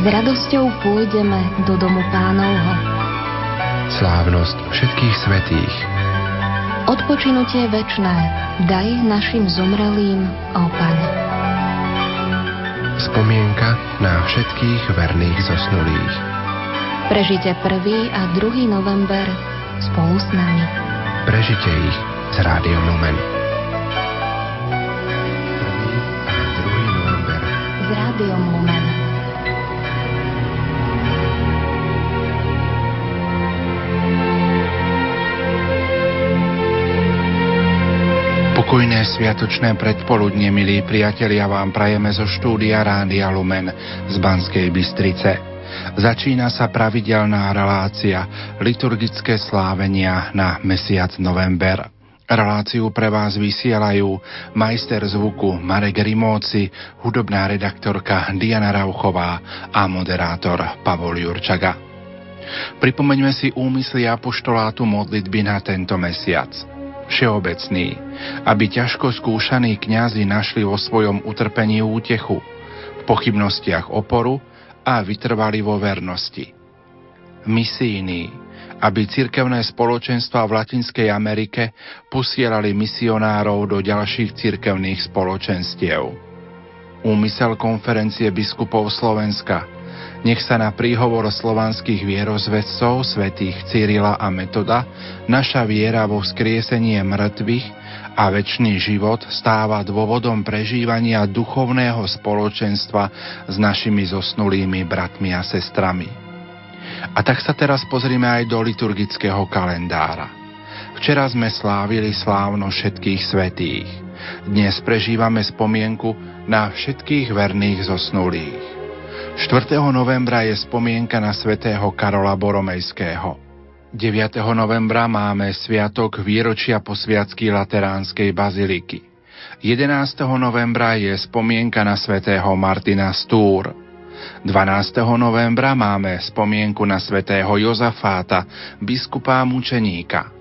S radosťou pôjdeme do domu pánovho. Slávnosť všetkých svetých. Odpočinutie večné daj našim zomrelým, ó Pane. Spomienka na všetkých verných zosnulých. Prežite 1. a 2. november spolu s nami. Prežite ich s Rádiom Lumen. Pokojné sviatočné predpoludne, milí priatelia, vám prajeme zo štúdia Rádia Lumen z Banskej Bystrice. Začína sa pravidelná relácia liturgické slávenia na mesiac november. Reláciu pre vás vysielajú majster zvuku Marek Rimóci, hudobná redaktorka Diana Rauchová a moderátor Pavol Jurčaga. Pripomeňme si úmysly apoštolátu modlitby na tento mesiac – všeobecný, aby ťažko skúšaní kňazi našli vo svojom utrpení útechu, v pochybnostiach oporu a vytrvali vo vernosti. Misijný, aby cirkevné spoločenstva v Latinskej Amerike posielali misionárov do ďalších cirkevných spoločenstiev. Úmysel konferencie biskupov Slovenska – nech sa na príhovor slovanských vierozvedcov svätých Cyrila a Metoda naša viera vo vzkriesenie mŕtvych a väčší život stáva dôvodom prežívania duchovného spoločenstva s našimi zosnulými bratmi a sestrami. A tak sa teraz pozrime aj do liturgického kalendára. Včera sme slávili slávno všetkých svetých. Dnes prežívame spomienku na všetkých verných zosnulých. 4. novembra je spomienka na svätého Karola Boromejského. 9. novembra máme sviatok výročia posviacky Lateránskej baziliky. 11. novembra je spomienka na svätého Martina Stúr. 12. novembra máme spomienku na svätého Jozafáta, biskupa mučeníka.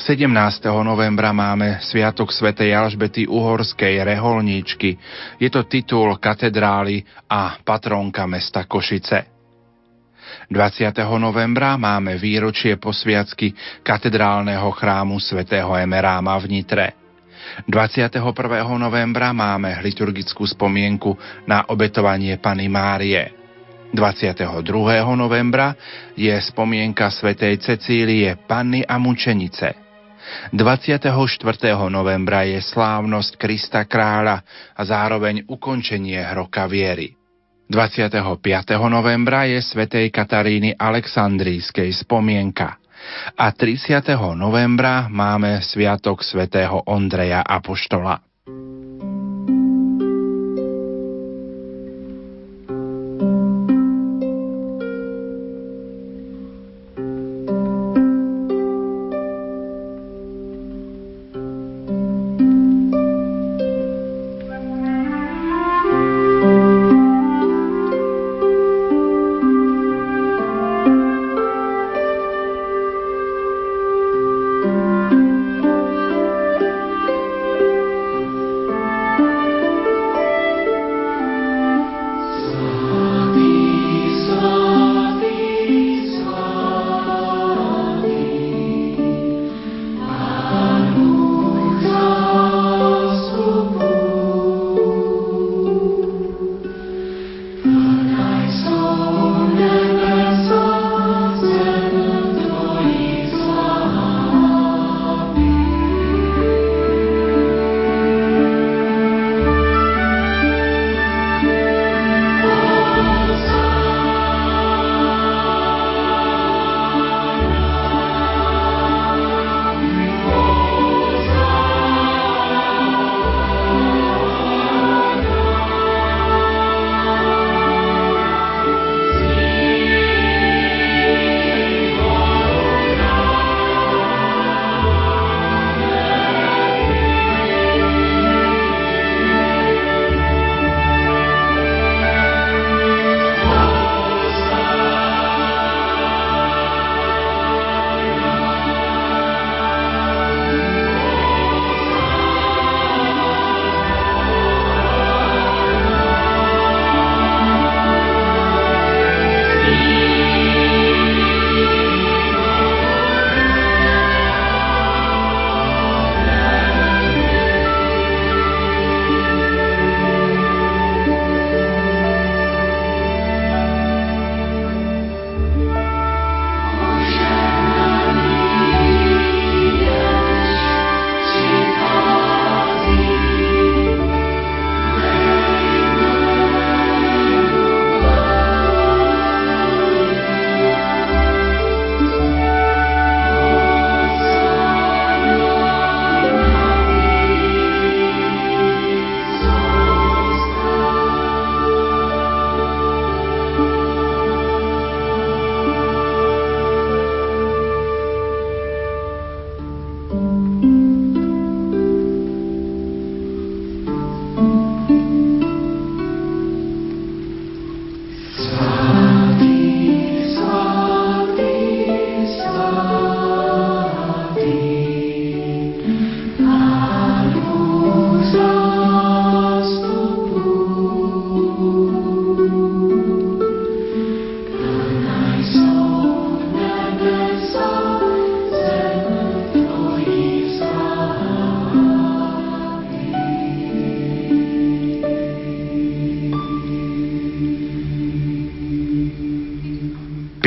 17. novembra máme Sviatok svätej Alžbety Uhorskej reholníčky. Je to titul katedrály a patrónka mesta Košice. 20. novembra máme výročie posviacky katedrálneho chrámu svätého Emeráma v Nitre. 21. novembra máme liturgickú spomienku na obetovanie Pany Márie. 22. novembra je spomienka svätej Cecílie Panny a mučenice. 24. novembra je slávnosť Krista kráľa a zároveň ukončenie hroka viery. 25. novembra je svätej Kataríny Aleksandrijskej spomienka a 30. novembra máme sviatok svätého Ondreja Apoštola.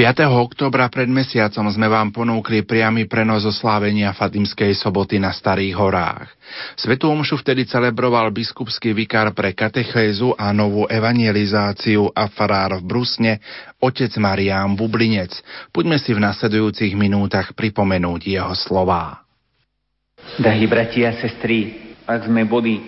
5. oktobra pred mesiacom sme vám ponúkli priamy prenos oslávenia Fatimskej soboty na Starých horách. Svetú omšu vtedy celebroval biskupský vikár pre katechézu a novú evangelizáciu a farár v Brusne, otec Marián Bublinec. Poďme si v nasledujúcich minútach pripomenúť jeho slová. Drahí bratia a sestry, ak sme boli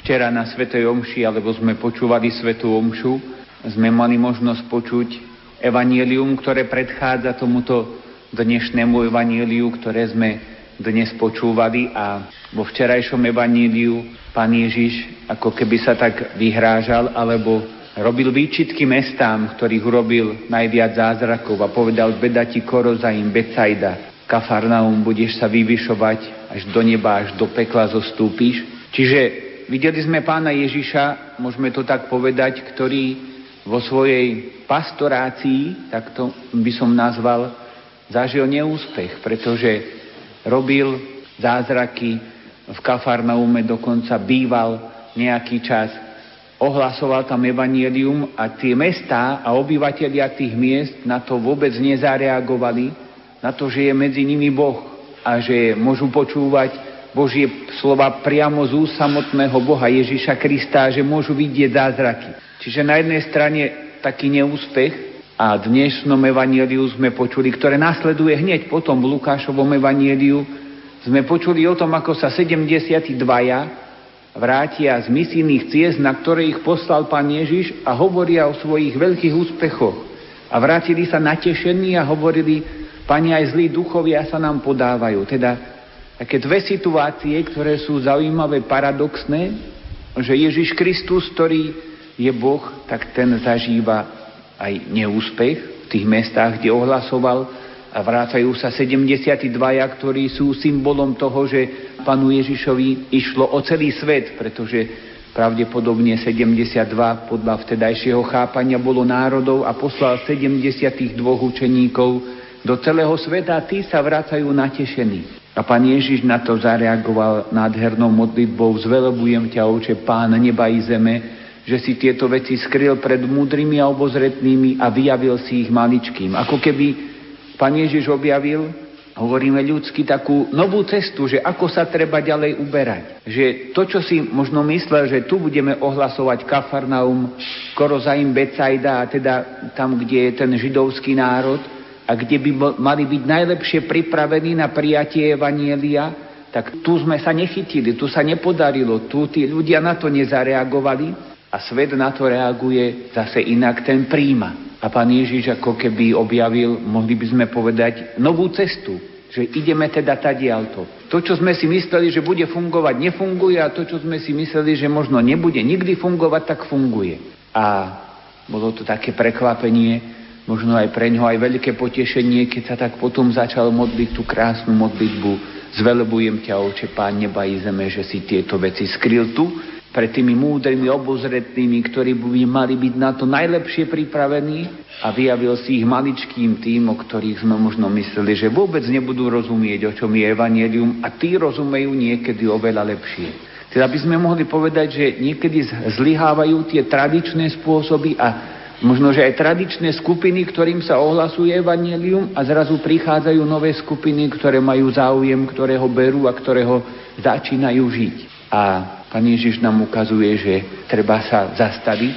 včera na Svetej Omši, alebo sme počúvali Svetú Omšu, sme mali možnosť počuť evanielium, ktoré predchádza tomuto dnešnému evanieliu, ktoré sme dnes počúvali a vo včerajšom evaníliu pán Ježiš ako keby sa tak vyhrážal alebo robil výčitky mestám, ktorých urobil najviac zázrakov a povedal beda ti Korozaim, Becajda, Kafarnaum, budeš sa vyvyšovať až do neba, až do pekla zostúpiš. Čiže videli sme pána Ježiša, môžeme to tak povedať, ktorý vo svojej pastorácii, tak to by som nazval, zažil neúspech, pretože robil zázraky v Kafarnaume, dokonca býval nejaký čas, ohlasoval tam evanielium a tie mestá a obyvateľia tých miest na to vôbec nezareagovali, na to, že je medzi nimi Boh a že môžu počúvať Božie slova priamo z samotného Boha Ježiša Krista, že môžu vidieť zázraky. Čiže na jednej strane taký neúspech a dnešnom evanieliu sme počuli, ktoré nasleduje hneď potom v Lukášovom evanieliu, sme počuli o tom, ako sa 72 vrátia z misijných ciest, na ktoré ich poslal pán Ježiš a hovoria o svojich veľkých úspechoch. A vrátili sa natešení a hovorili, pani aj zlí duchovia sa nám podávajú. Teda také dve situácie, ktoré sú zaujímavé, paradoxné, že Ježiš Kristus, ktorý je Boh, tak ten zažíva aj neúspech v tých mestách, kde ohlasoval a vrácajú sa 72, ktorí sú symbolom toho, že panu Ježišovi išlo o celý svet, pretože pravdepodobne 72 podľa vtedajšieho chápania bolo národov a poslal 72 učeníkov do celého sveta a tí sa vracajú natešení. A pán Ježiš na to zareagoval nádhernou modlitbou Zvelebujem ťa, oče, pán neba i zeme, že si tieto veci skryl pred múdrymi a obozretnými a vyjavil si ich maličkým. Ako keby pán Ježiš objavil, hovoríme ľudsky, takú novú cestu, že ako sa treba ďalej uberať. Že to, čo si možno myslel, že tu budeme ohlasovať Kafarnaum, Korozaim, Becajda, a teda tam, kde je ten židovský národ, a kde by mali byť najlepšie pripravení na prijatie Evanielia, tak tu sme sa nechytili, tu sa nepodarilo, tu tí ľudia na to nezareagovali a svet na to reaguje zase inak, ten príjma. A pán Ježiš ako keby objavil, mohli by sme povedať, novú cestu, že ideme teda tadialto. To, čo sme si mysleli, že bude fungovať, nefunguje a to, čo sme si mysleli, že možno nebude nikdy fungovať, tak funguje. A bolo to také prekvapenie, možno aj pre ňoho aj veľké potešenie, keď sa tak potom začal modliť tú krásnu modlitbu Zvelebujem ťa, oče, pán neba i zeme, že si tieto veci skryl tu pre tými múdrymi, obozretnými, ktorí by mali byť na to najlepšie pripravení a vyjavil si ich maličkým tým, o ktorých sme možno mysleli, že vôbec nebudú rozumieť, o čom je evanelium a tí rozumejú niekedy oveľa lepšie. Teda by sme mohli povedať, že niekedy zlyhávajú tie tradičné spôsoby a možno, že aj tradičné skupiny, ktorým sa ohlasuje evanelium a zrazu prichádzajú nové skupiny, ktoré majú záujem, ktoré ho berú a ktoré ho začínajú žiť. A Pán Ježiš nám ukazuje, že treba sa zastaviť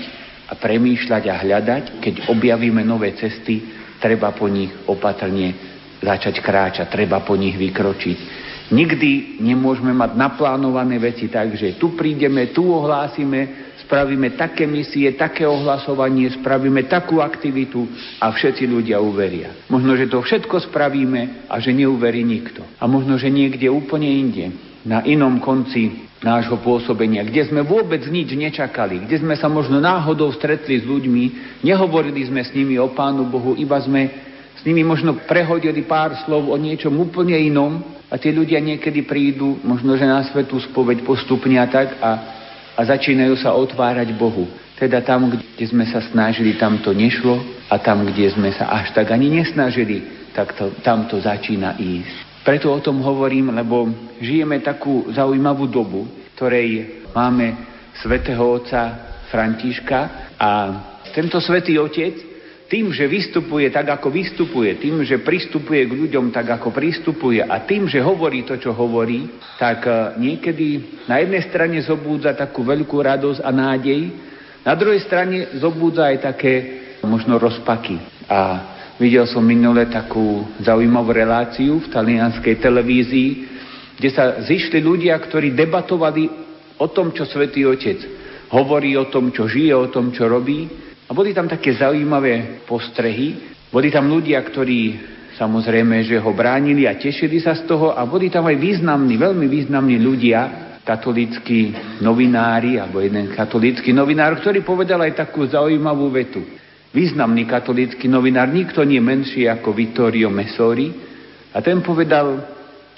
a premýšľať a hľadať. Keď objavíme nové cesty, treba po nich opatrne začať kráčať, treba po nich vykročiť. Nikdy nemôžeme mať naplánované veci tak, že tu prídeme, tu ohlásime, spravíme také misie, také ohlasovanie, spravíme takú aktivitu a všetci ľudia uveria. Možno, že to všetko spravíme a že neuverí nikto. A možno, že niekde úplne inde, na inom konci nášho pôsobenia, kde sme vôbec nič nečakali, kde sme sa možno náhodou stretli s ľuďmi, nehovorili sme s nimi o Pánu Bohu, iba sme s nimi možno prehodili pár slov o niečom úplne inom a tí ľudia niekedy prídu, možno že na svetú spoveď postupne a tak a, a začínajú sa otvárať Bohu. Teda tam, kde sme sa snažili, tam to nešlo a tam, kde sme sa až tak ani nesnažili, tak to, tam to začína ísť. Preto o tom hovorím, lebo žijeme takú zaujímavú dobu, ktorej máme svätého otca Františka a tento svätý otec tým, že vystupuje tak, ako vystupuje, tým, že pristupuje k ľuďom tak, ako pristupuje a tým, že hovorí to, čo hovorí, tak e, niekedy na jednej strane zobúdza takú veľkú radosť a nádej, na druhej strane zobúdza aj také možno rozpaky. A videl som minule takú zaujímavú reláciu v talianskej televízii, kde sa zišli ľudia, ktorí debatovali o tom, čo Svetý Otec hovorí, o tom, čo žije, o tom, čo robí. A boli tam také zaujímavé postrehy. Boli tam ľudia, ktorí samozrejme, že ho bránili a tešili sa z toho a boli tam aj významní, veľmi významní ľudia, katolíckí novinári, alebo jeden katolícky novinár, ktorý povedal aj takú zaujímavú vetu. Významný katolícky novinár, nikto nie menší ako Vittorio Messori, a ten povedal,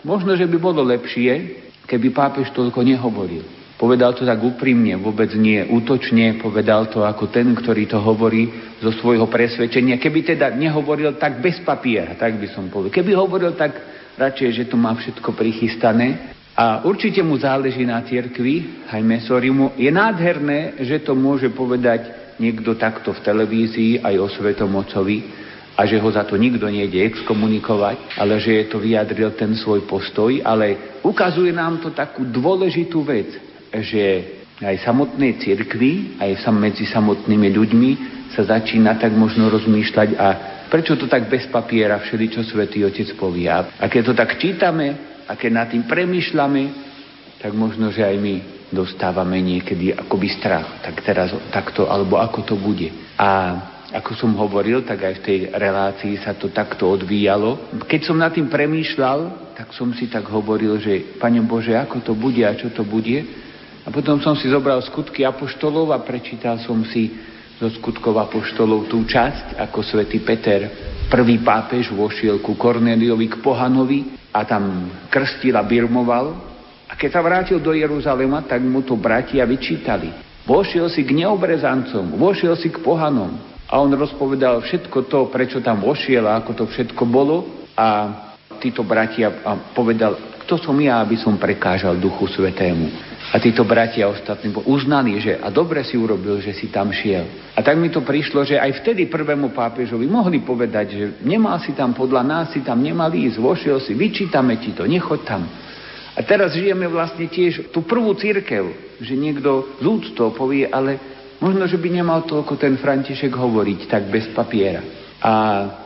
možno, že by bolo lepšie, keby pápež toľko nehovoril. Povedal to tak úprimne, vôbec nie útočne, povedal to ako ten, ktorý to hovorí zo svojho presvedčenia. Keby teda nehovoril tak bez papiera, tak by som povedal. Keby hovoril tak radšej, že to má všetko prichystané. A určite mu záleží na cirkvi, aj Mesorimu. Je nádherné, že to môže povedať niekto takto v televízii aj o Svetom Ocovi a že ho za to nikto nejde exkomunikovať, ale že je to vyjadril ten svoj postoj, ale ukazuje nám to takú dôležitú vec, že aj samotnej cirkvi, aj medzi samotnými ľuďmi sa začína tak možno rozmýšľať a prečo to tak bez papiera všeli, čo Svetý Otec povie. A keď to tak čítame a keď nad tým premýšľame, tak možno, že aj my dostávame niekedy akoby strach. Tak teraz takto, alebo ako to bude. A ako som hovoril, tak aj v tej relácii sa to takto odvíjalo. Keď som nad tým premýšľal, tak som si tak hovoril, že Pane Bože, ako to bude a čo to bude, a potom som si zobral skutky apoštolov a prečítal som si zo skutkov apoštolov tú časť, ako svätý Peter, prvý pápež, vošiel ku Korneliovi, k pohanovi a tam krstil a birmoval. A keď sa vrátil do Jeruzalema, tak mu to bratia vyčítali. Vošiel si k neobrezancom, vošiel si k pohanom. A on rozpovedal všetko to, prečo tam vošiel a ako to všetko bolo. A títo bratia povedal, kto som ja, aby som prekážal Duchu Svetému. A títo bratia ostatní uznali, že a dobre si urobil, že si tam šiel. A tak mi to prišlo, že aj vtedy prvému pápežovi mohli povedať, že nemal si tam podľa nás, si tam nemal ísť, vošiel si, vyčítame ti to, nechoď tam. A teraz žijeme vlastne tiež tú prvú církev, že niekto z úctou povie, ale možno, že by nemal toľko ten František hovoriť tak bez papiera. A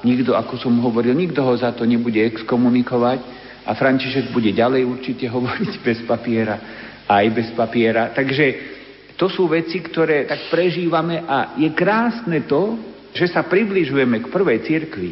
nikto, ako som hovoril, nikto ho za to nebude exkomunikovať a František bude ďalej určite hovoriť bez papiera aj bez papiera. Takže to sú veci, ktoré tak prežívame a je krásne to, že sa približujeme k prvej cirkvi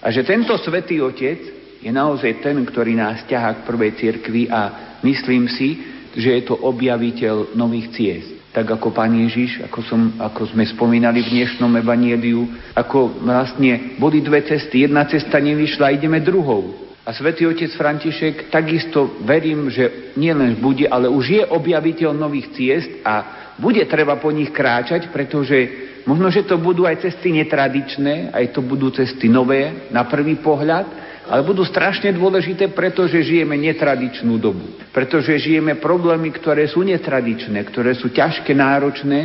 a že tento svätý Otec je naozaj ten, ktorý nás ťahá k prvej cirkvi a myslím si, že je to objaviteľ nových ciest. Tak ako Pán Ježiš, ako, som, ako sme spomínali v dnešnom evanieliu, ako vlastne boli dve cesty. Jedna cesta nevyšla, ideme druhou. A svätý otec František takisto verím, že nielen bude, ale už je objaviteľ nových ciest a bude treba po nich kráčať, pretože možno, že to budú aj cesty netradičné, aj to budú cesty nové na prvý pohľad, ale budú strašne dôležité, pretože žijeme netradičnú dobu. Pretože žijeme problémy, ktoré sú netradičné, ktoré sú ťažké, náročné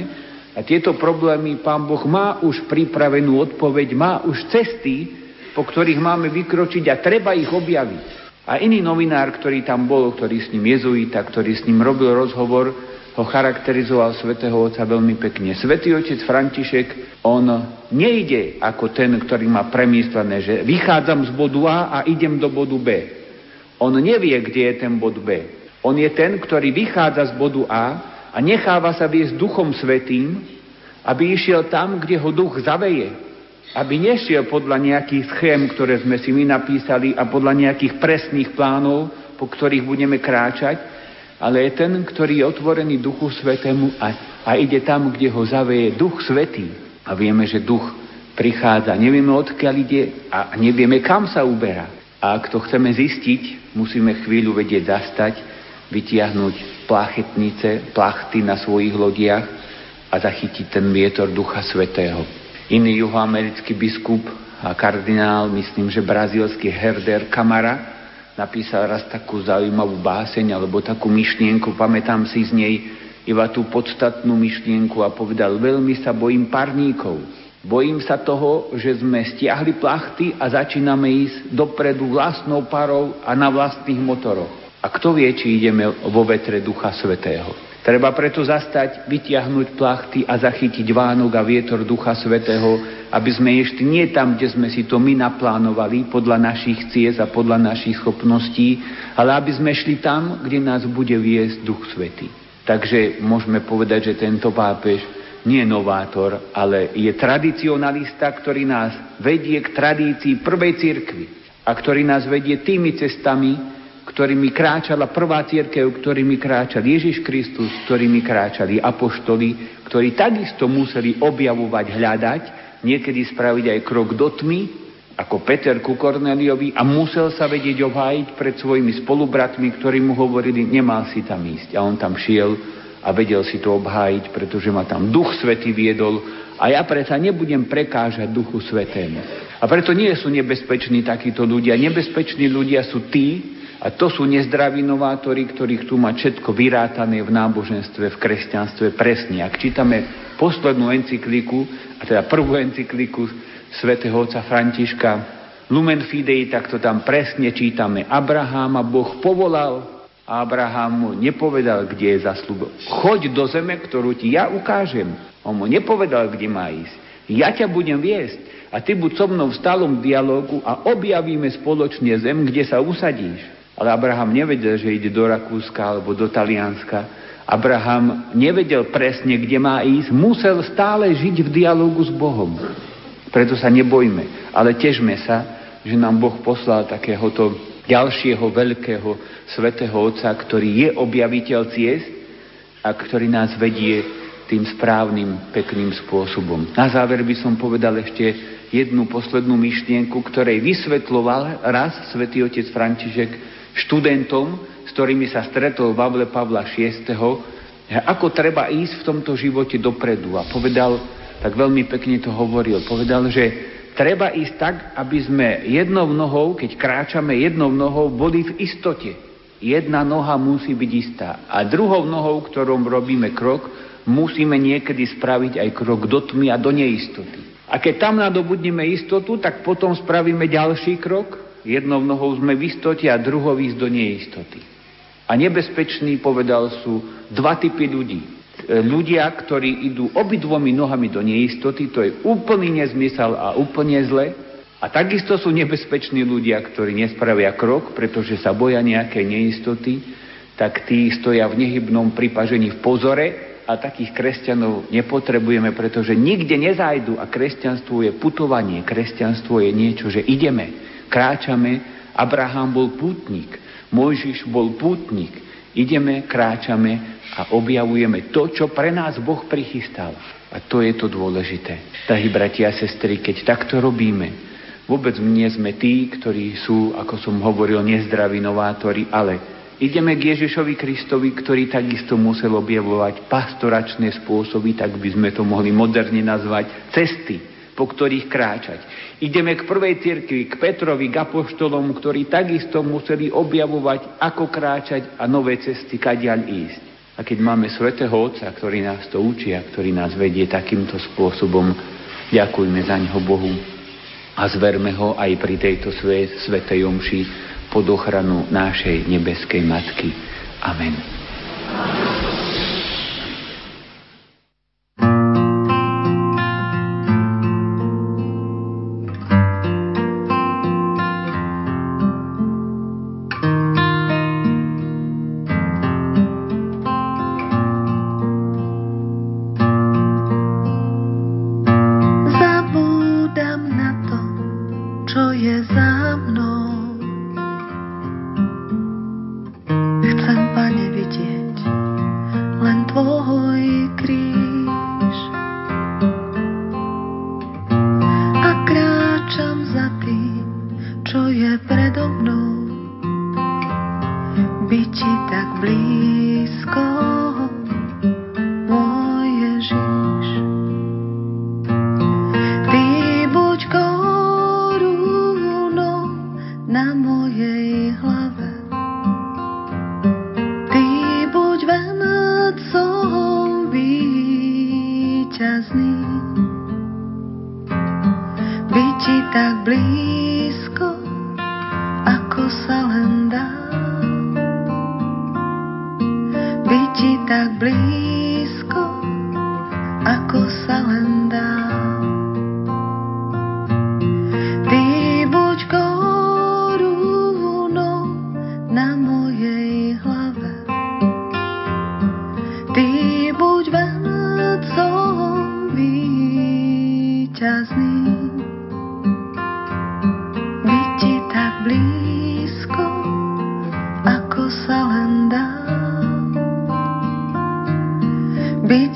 a tieto problémy Pán Boh má už pripravenú odpoveď, má už cesty, po ktorých máme vykročiť a treba ich objaviť. A iný novinár, ktorý tam bol, ktorý s ním jezuita, ktorý s ním robil rozhovor, ho charakterizoval svätého Otca veľmi pekne. Svetý otec František, on nejde ako ten, ktorý má premyslené, že vychádzam z bodu A a idem do bodu B. On nevie, kde je ten bod B. On je ten, ktorý vychádza z bodu A a necháva sa viesť Duchom Svetým, aby išiel tam, kde ho duch zaveje aby nešiel podľa nejakých schém, ktoré sme si my napísali a podľa nejakých presných plánov, po ktorých budeme kráčať, ale je ten, ktorý je otvorený Duchu Svetému a, a ide tam, kde ho zaveje Duch Svetý. A vieme, že Duch prichádza, nevieme odkiaľ ide a nevieme, kam sa uberá. A ak to chceme zistiť, musíme chvíľu vedieť zastať, vytiahnuť plachetnice, plachty na svojich lodiach a zachytiť ten vietor Ducha Svetého. Iný juhoamerický biskup a kardinál, myslím, že brazílsky Herder Kamara, napísal raz takú zaujímavú báseň alebo takú myšlienku, pamätám si z nej iba tú podstatnú myšlienku a povedal, veľmi sa bojím parníkov. Bojím sa toho, že sme stiahli plachty a začíname ísť dopredu vlastnou parou a na vlastných motoroch. A kto vie, či ideme vo vetre Ducha Svetého. Treba preto zastať, vytiahnuť plachty a zachytiť Vánok a vietor Ducha Svetého, aby sme ešte nie tam, kde sme si to my naplánovali, podľa našich ciest a podľa našich schopností, ale aby sme šli tam, kde nás bude viesť Duch Svetý. Takže môžeme povedať, že tento pápež nie je novátor, ale je tradicionalista, ktorý nás vedie k tradícii prvej cirkvi a ktorý nás vedie tými cestami, ktorými kráčala prvá církev, ktorými kráčal Ježiš Kristus, ktorými kráčali apoštoli, ktorí takisto museli objavovať, hľadať, niekedy spraviť aj krok do tmy, ako Peter ku Korneliovi a musel sa vedieť obhájiť pred svojimi spolubratmi, ktorí mu hovorili, nemal si tam ísť. A on tam šiel a vedel si to obhájiť, pretože ma tam Duch Svetý viedol a ja predsa nebudem prekážať Duchu Svetému. A preto nie sú nebezpeční takíto ľudia. Nebezpeční ľudia sú tí, a to sú nezdraví novátori, ktorých tu má všetko vyrátané v náboženstve, v kresťanstve presne. Ak čítame poslednú encykliku, a teda prvú encykliku svätého otca Františka Lumen Fidei, tak to tam presne čítame. Abraháma Boh povolal a Abraham mu nepovedal, kde je zaslúbil. Choď do zeme, ktorú ti ja ukážem. On mu nepovedal, kde má ísť. Ja ťa budem viesť a ty buď so mnou v stálom dialogu a objavíme spoločne zem, kde sa usadíš. Ale Abraham nevedel, že ide do Rakúska alebo do Talianska. Abraham nevedel presne, kde má ísť. Musel stále žiť v dialogu s Bohom. Preto sa nebojme, ale težme sa, že nám Boh poslal takéhoto ďalšieho veľkého svetého Otca, ktorý je objaviteľ ciest a ktorý nás vedie tým správnym, pekným spôsobom. Na záver by som povedal ešte jednu poslednú myšlienku, ktorej vysvetloval raz svätý otec František študentom, s ktorými sa stretol v Pavla VI, ako treba ísť v tomto živote dopredu. A povedal, tak veľmi pekne to hovoril, povedal, že treba ísť tak, aby sme jednou nohou, keď kráčame jednou nohou, boli v istote. Jedna noha musí byť istá. A druhou nohou, ktorom robíme krok, musíme niekedy spraviť aj krok do tmy a do neistoty. A keď tam nadobudneme istotu, tak potom spravíme ďalší krok Jednou nohou sme v istote a druhou ísť do neistoty. A nebezpečný, povedal, sú dva typy ľudí. E, ľudia, ktorí idú obidvomi nohami do neistoty, to je úplný nezmysel a úplne zle. A takisto sú nebezpeční ľudia, ktorí nespravia krok, pretože sa boja nejakej neistoty, tak tí stoja v nehybnom pripažení v pozore a takých kresťanov nepotrebujeme, pretože nikde nezajdu a kresťanstvo je putovanie, kresťanstvo je niečo, že ideme kráčame, Abraham bol pútnik, Mojžiš bol pútnik. Ideme, kráčame a objavujeme to, čo pre nás Boh prichystal. A to je to dôležité. Drahí bratia a sestry, keď takto robíme, vôbec nie sme tí, ktorí sú, ako som hovoril, nezdraví novátori, ale ideme k Ježišovi Kristovi, ktorý takisto musel objavovať pastoračné spôsoby, tak by sme to mohli moderne nazvať, cesty, po ktorých kráčať. Ideme k prvej cirkvi, k Petrovi, k apoštolom, ktorí takisto museli objavovať, ako kráčať a nové cesty, kadiaľ ísť. A keď máme svätého Otca, ktorý nás to učí a ktorý nás vedie takýmto spôsobom, ďakujme za neho Bohu a zverme ho aj pri tejto svetej omši pod ochranu našej nebeskej Matky. Amen.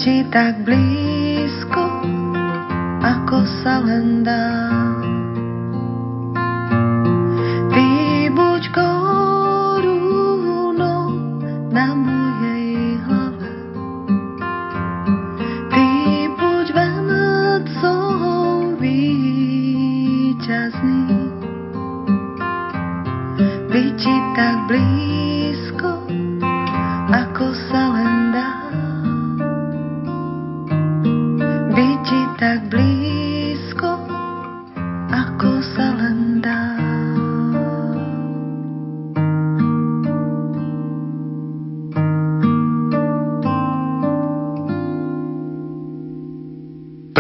Ti tak blízko, ako sa len dá.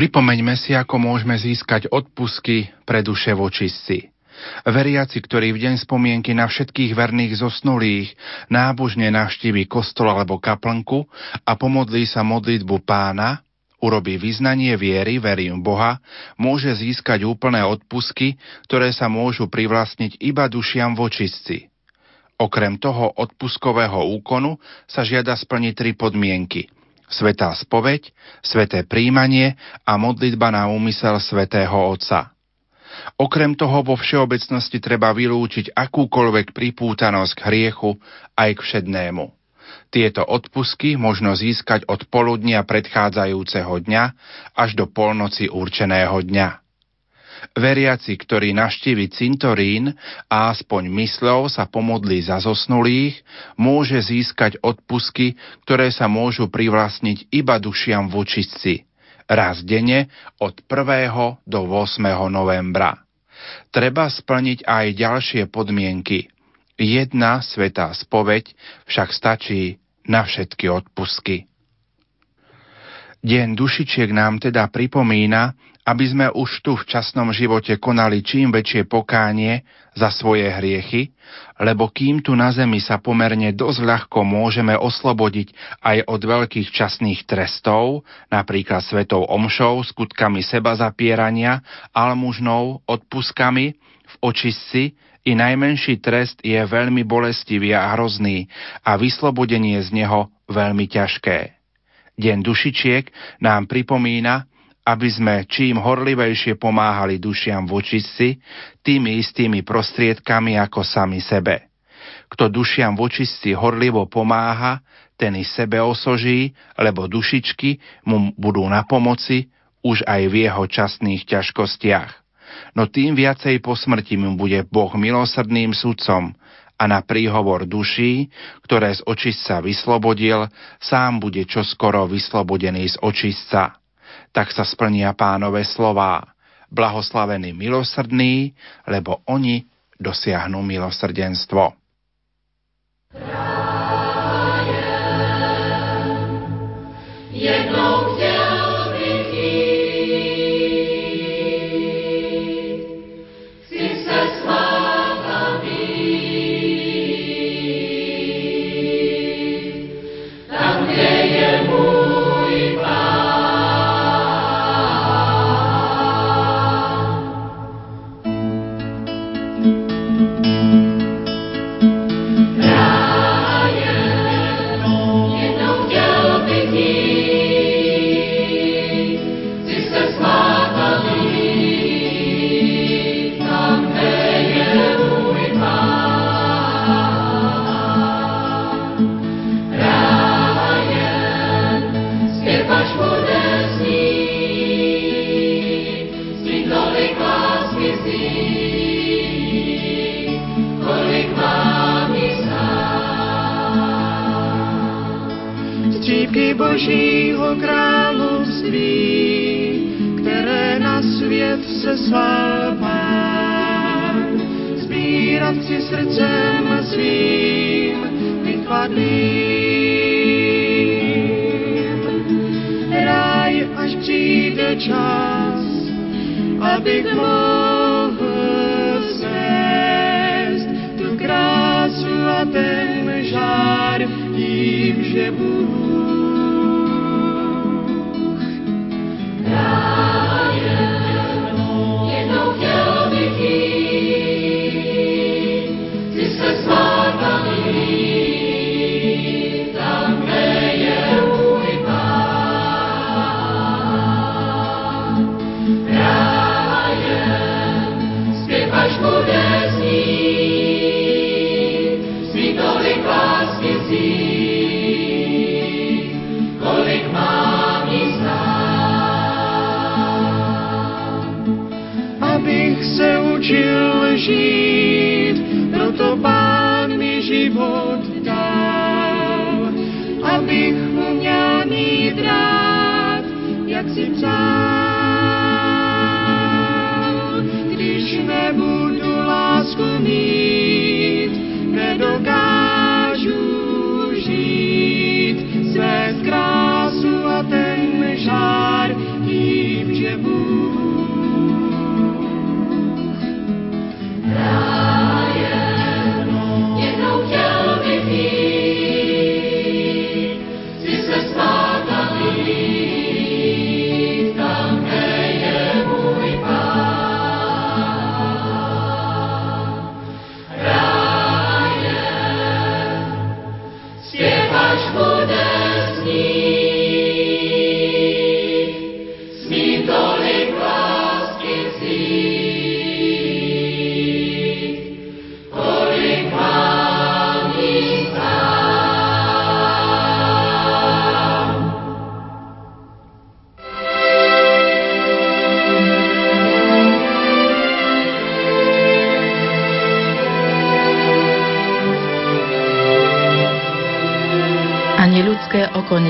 Pripomeňme si, ako môžeme získať odpusky pre duše vočistci. Veriaci, ktorí v deň spomienky na všetkých verných zosnulých nábožne navštívi kostol alebo kaplnku a pomodlí sa modlitbu pána, urobí vyznanie viery, verím Boha, môže získať úplné odpusky, ktoré sa môžu privlastniť iba dušiam vočistci. Okrem toho odpuskového úkonu sa žiada splniť tri podmienky. Svetá spoveď, sveté príjmanie a modlitba na úmysel svätého Otca. Okrem toho vo všeobecnosti treba vylúčiť akúkoľvek pripútanosť k hriechu aj k všednému. Tieto odpusky možno získať od poludnia predchádzajúceho dňa až do polnoci určeného dňa. Veriaci, ktorý naštívi cintorín a aspoň mysľou sa pomodlí za zosnulých, môže získať odpusky, ktoré sa môžu privlastniť iba dušiam v učisci, raz denne od 1. do 8. novembra. Treba splniť aj ďalšie podmienky – Jedna svetá spoveď však stačí na všetky odpusky. Deň dušičiek nám teda pripomína, aby sme už tu v časnom živote konali čím väčšie pokánie za svoje hriechy, lebo kým tu na zemi sa pomerne dosť ľahko môžeme oslobodiť aj od veľkých časných trestov, napríklad svetou omšou, skutkami seba zapierania, almužnou, odpuskami, v očistci, i najmenší trest je veľmi bolestivý a hrozný a vyslobodenie z neho veľmi ťažké. Deň dušičiek nám pripomína, aby sme čím horlivejšie pomáhali dušiam v očistci, tými istými prostriedkami ako sami sebe. Kto dušiam v očistci horlivo pomáha, ten i sebe osoží, lebo dušičky mu budú na pomoci už aj v jeho časných ťažkostiach no tým viacej po smrti mu bude Boh milosrdným sudcom a na príhovor duší, ktoré z očistca vyslobodil, sám bude čoskoro vyslobodený z očistca. Tak sa splnia pánové slová. Blahoslavení milosrdní, lebo oni dosiahnu milosrdenstvo. Jednou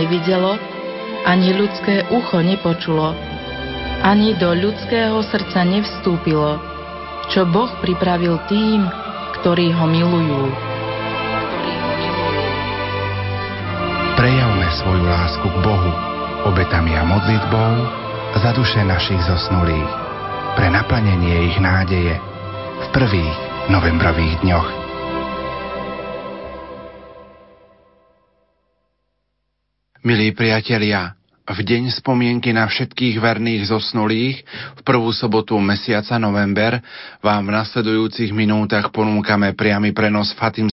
nevidelo, ani ľudské ucho nepočulo, ani do ľudského srdca nevstúpilo, čo Boh pripravil tým, ktorí ho milujú. Prejavme svoju lásku k Bohu obetami a modlitbou za duše našich zosnulých, pre naplnenie ich nádeje v prvých novembrových dňoch. Milí priatelia, v deň spomienky na všetkých verných zosnulých v prvú sobotu mesiaca november vám v nasledujúcich minútach ponúkame priamy prenos Fatim